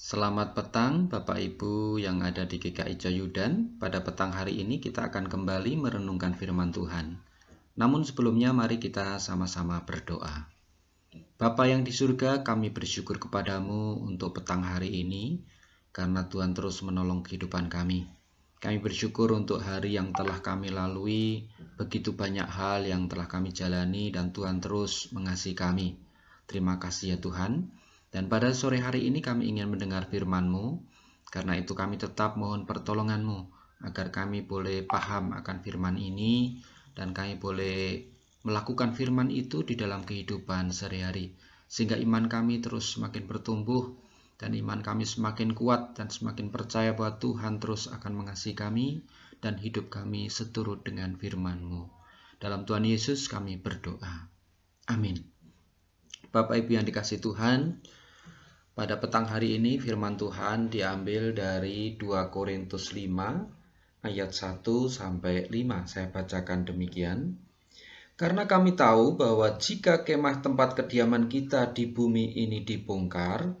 Selamat petang Bapak Ibu yang ada di GKI Coyudan. Pada petang hari ini kita akan kembali merenungkan firman Tuhan. Namun sebelumnya mari kita sama-sama berdoa. Bapa yang di surga, kami bersyukur kepadamu untuk petang hari ini karena Tuhan terus menolong kehidupan kami. Kami bersyukur untuk hari yang telah kami lalui, begitu banyak hal yang telah kami jalani dan Tuhan terus mengasihi kami. Terima kasih ya Tuhan. Dan pada sore hari ini kami ingin mendengar firman-Mu, karena itu kami tetap mohon pertolongan-Mu, agar kami boleh paham akan firman ini, dan kami boleh melakukan firman itu di dalam kehidupan sehari-hari, sehingga iman kami terus semakin bertumbuh, dan iman kami semakin kuat dan semakin percaya bahwa Tuhan terus akan mengasihi kami, dan hidup kami seturut dengan firman-Mu. Dalam Tuhan Yesus kami berdoa. Amin. Bapak Ibu yang dikasih Tuhan, pada petang hari ini firman Tuhan diambil dari 2 Korintus 5 ayat 1 sampai 5. Saya bacakan demikian. Karena kami tahu bahwa jika kemah tempat kediaman kita di bumi ini dibongkar,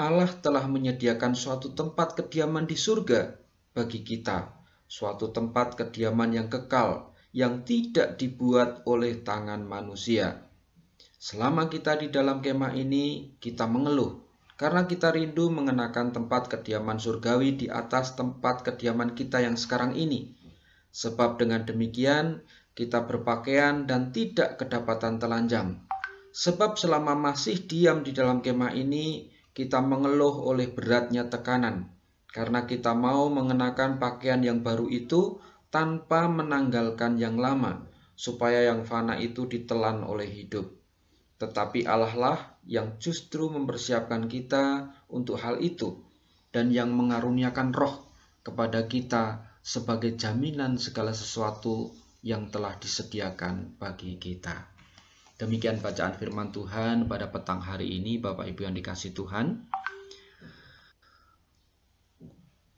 Allah telah menyediakan suatu tempat kediaman di surga bagi kita, suatu tempat kediaman yang kekal yang tidak dibuat oleh tangan manusia. Selama kita di dalam kemah ini, kita mengeluh karena kita rindu mengenakan tempat kediaman surgawi di atas tempat kediaman kita yang sekarang ini. Sebab dengan demikian, kita berpakaian dan tidak kedapatan telanjang. Sebab selama masih diam di dalam kemah ini, kita mengeluh oleh beratnya tekanan, karena kita mau mengenakan pakaian yang baru itu tanpa menanggalkan yang lama, supaya yang fana itu ditelan oleh hidup. Tetapi Allah lah yang justru mempersiapkan kita untuk hal itu dan yang mengaruniakan roh kepada kita sebagai jaminan segala sesuatu yang telah disediakan bagi kita. Demikian bacaan firman Tuhan pada petang hari ini Bapak Ibu yang dikasih Tuhan.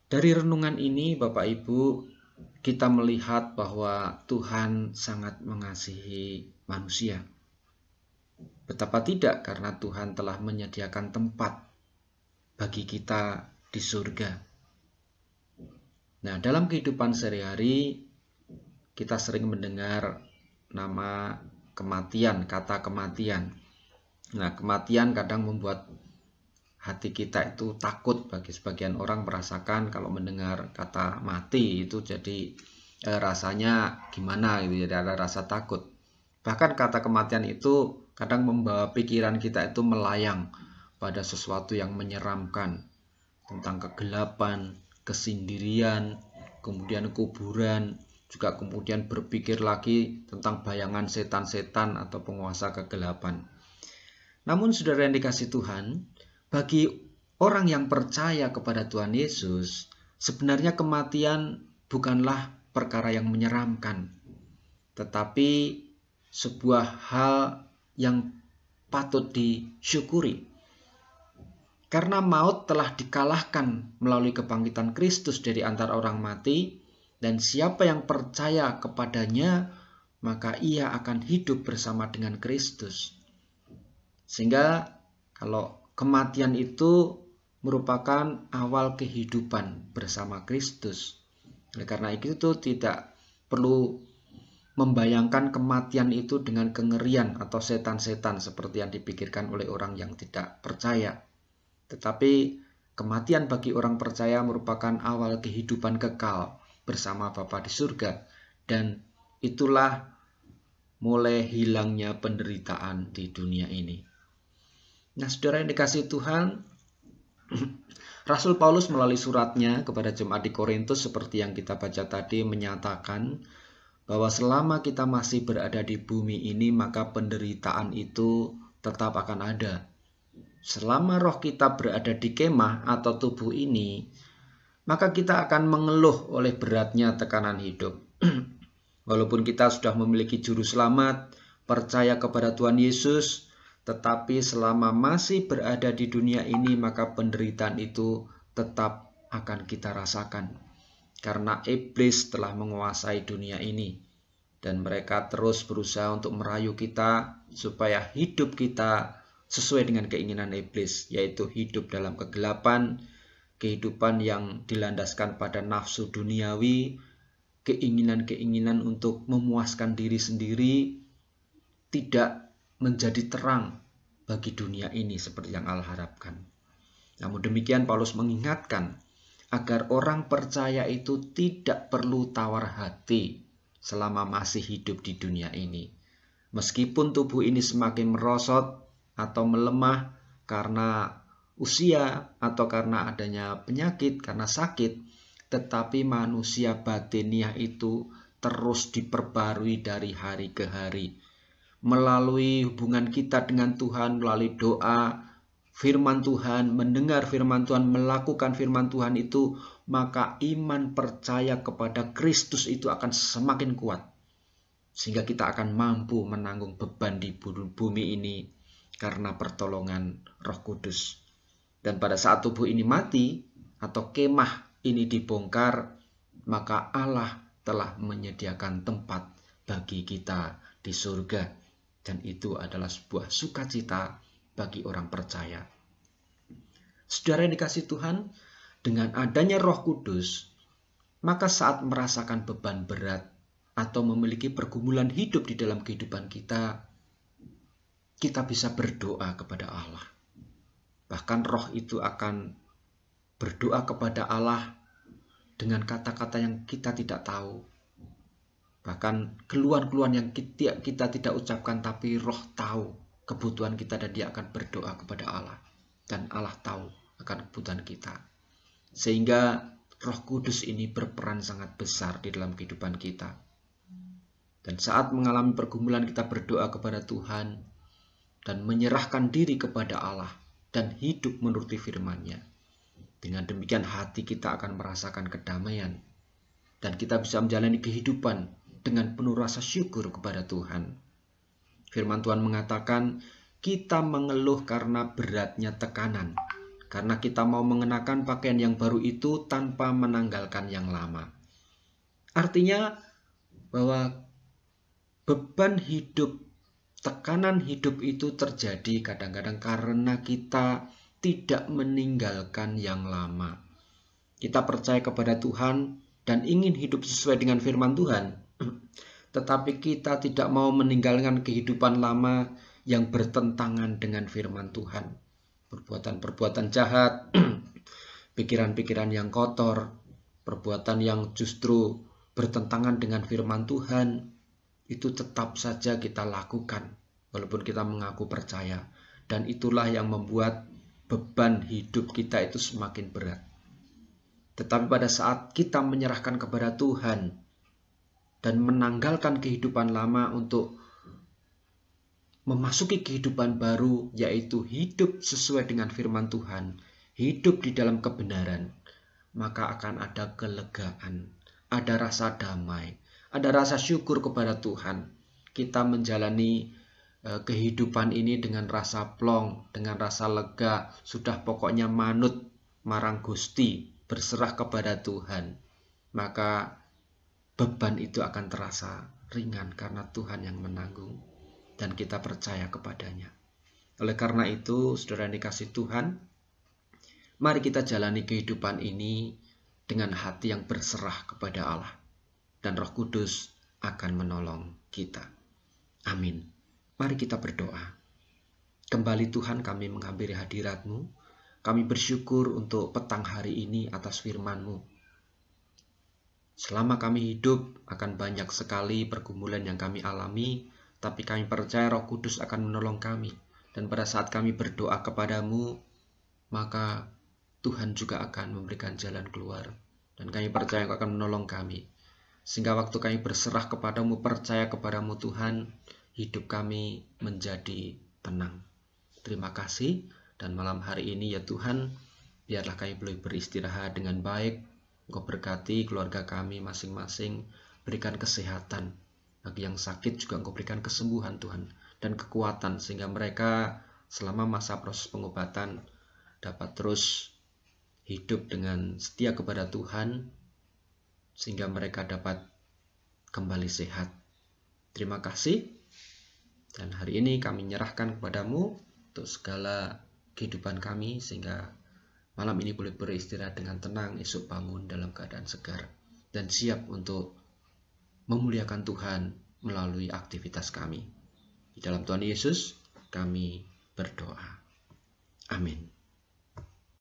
Dari renungan ini Bapak Ibu kita melihat bahwa Tuhan sangat mengasihi manusia Betapa tidak karena Tuhan telah menyediakan tempat bagi kita di surga. Nah, dalam kehidupan sehari-hari kita sering mendengar nama kematian, kata kematian. Nah, kematian kadang membuat hati kita itu takut bagi sebagian orang merasakan kalau mendengar kata mati itu jadi eh, rasanya gimana gitu jadi ada rasa takut. Bahkan kata kematian itu kadang membawa pikiran kita itu melayang pada sesuatu yang menyeramkan tentang kegelapan, kesendirian, kemudian kuburan, juga kemudian berpikir lagi tentang bayangan setan-setan atau penguasa kegelapan. Namun saudara yang dikasih Tuhan, bagi orang yang percaya kepada Tuhan Yesus, sebenarnya kematian bukanlah perkara yang menyeramkan, tetapi sebuah hal yang patut disyukuri. Karena maut telah dikalahkan melalui kebangkitan Kristus dari antara orang mati, dan siapa yang percaya kepadanya, maka ia akan hidup bersama dengan Kristus. Sehingga kalau kematian itu merupakan awal kehidupan bersama Kristus. Oleh karena itu tidak perlu membayangkan kematian itu dengan kengerian atau setan-setan seperti yang dipikirkan oleh orang yang tidak percaya. Tetapi kematian bagi orang percaya merupakan awal kehidupan kekal bersama Bapa di surga dan itulah mulai hilangnya penderitaan di dunia ini. Nah, saudara yang dikasih Tuhan, Rasul Paulus melalui suratnya kepada jemaat di Korintus seperti yang kita baca tadi menyatakan bahwa selama kita masih berada di bumi ini, maka penderitaan itu tetap akan ada. Selama roh kita berada di kemah atau tubuh ini, maka kita akan mengeluh oleh beratnya tekanan hidup. Walaupun kita sudah memiliki juru selamat, percaya kepada Tuhan Yesus, tetapi selama masih berada di dunia ini, maka penderitaan itu tetap akan kita rasakan karena iblis telah menguasai dunia ini dan mereka terus berusaha untuk merayu kita supaya hidup kita sesuai dengan keinginan iblis, yaitu hidup dalam kegelapan, kehidupan yang dilandaskan pada nafsu duniawi, keinginan-keinginan untuk memuaskan diri sendiri, tidak menjadi terang bagi dunia ini seperti yang Allah harapkan. Namun demikian Paulus mengingatkan agar orang percaya itu tidak perlu tawar hati selama masih hidup di dunia ini. Meskipun tubuh ini semakin merosot atau melemah karena usia atau karena adanya penyakit, karena sakit, tetapi manusia batiniah itu terus diperbarui dari hari ke hari. Melalui hubungan kita dengan Tuhan, melalui doa, firman Tuhan, mendengar firman Tuhan, melakukan firman Tuhan itu, maka iman percaya kepada Kristus itu akan semakin kuat. Sehingga kita akan mampu menanggung beban di bumi ini karena pertolongan Roh Kudus. Dan pada saat tubuh ini mati atau kemah ini dibongkar, maka Allah telah menyediakan tempat bagi kita di surga. Dan itu adalah sebuah sukacita bagi orang percaya. Saudara yang dikasih Tuhan, dengan adanya Roh Kudus, maka saat merasakan beban berat atau memiliki pergumulan hidup di dalam kehidupan kita, kita bisa berdoa kepada Allah. Bahkan roh itu akan berdoa kepada Allah dengan kata-kata yang kita tidak tahu. Bahkan keluhan-keluhan yang kita, tidak ucapkan tapi roh tahu kebutuhan kita dan dia akan berdoa kepada Allah. Dan Allah tahu akan kebutuhan kita. Sehingga roh kudus ini berperan sangat besar di dalam kehidupan kita. Dan saat mengalami pergumulan kita berdoa kepada Tuhan, dan menyerahkan diri kepada Allah dan hidup menuruti firman-Nya. Dengan demikian hati kita akan merasakan kedamaian dan kita bisa menjalani kehidupan dengan penuh rasa syukur kepada Tuhan. Firman Tuhan mengatakan, kita mengeluh karena beratnya tekanan, karena kita mau mengenakan pakaian yang baru itu tanpa menanggalkan yang lama. Artinya bahwa beban hidup tekanan hidup itu terjadi kadang-kadang karena kita tidak meninggalkan yang lama. Kita percaya kepada Tuhan dan ingin hidup sesuai dengan firman Tuhan, tetapi kita tidak mau meninggalkan kehidupan lama yang bertentangan dengan firman Tuhan. Perbuatan-perbuatan jahat, pikiran-pikiran yang kotor, perbuatan yang justru bertentangan dengan firman Tuhan, itu tetap saja kita lakukan walaupun kita mengaku percaya dan itulah yang membuat beban hidup kita itu semakin berat. Tetapi pada saat kita menyerahkan kepada Tuhan dan menanggalkan kehidupan lama untuk memasuki kehidupan baru yaitu hidup sesuai dengan firman Tuhan, hidup di dalam kebenaran, maka akan ada kelegaan, ada rasa damai, ada rasa syukur kepada Tuhan. Kita menjalani uh, kehidupan ini dengan rasa plong, dengan rasa lega, sudah pokoknya manut marang Gusti, berserah kepada Tuhan. Maka beban itu akan terasa ringan karena Tuhan yang menanggung dan kita percaya kepadanya. Oleh karena itu, saudara dikasih Tuhan, mari kita jalani kehidupan ini dengan hati yang berserah kepada Allah dan Roh Kudus akan menolong kita. Amin. Mari kita berdoa. Kembali Tuhan kami menghampiri hadiratmu. Kami bersyukur untuk petang hari ini atas firman-Mu. Selama kami hidup akan banyak sekali pergumulan yang kami alami, tapi kami percaya Roh Kudus akan menolong kami. Dan pada saat kami berdoa kepadamu, maka Tuhan juga akan memberikan jalan keluar. Dan kami percaya Engkau akan menolong kami. Sehingga waktu kami berserah kepadamu, percaya kepadamu Tuhan, hidup kami menjadi tenang. Terima kasih dan malam hari ini ya Tuhan, biarlah kami boleh beristirahat dengan baik. Engkau berkati keluarga kami masing-masing, berikan kesehatan. Bagi yang sakit juga Engkau berikan kesembuhan Tuhan dan kekuatan sehingga mereka selama masa proses pengobatan dapat terus hidup dengan setia kepada Tuhan sehingga mereka dapat kembali sehat. Terima kasih. Dan hari ini kami menyerahkan kepadamu untuk segala kehidupan kami sehingga malam ini boleh beristirahat dengan tenang, esok bangun dalam keadaan segar dan siap untuk memuliakan Tuhan melalui aktivitas kami. Di dalam Tuhan Yesus kami berdoa. Amin.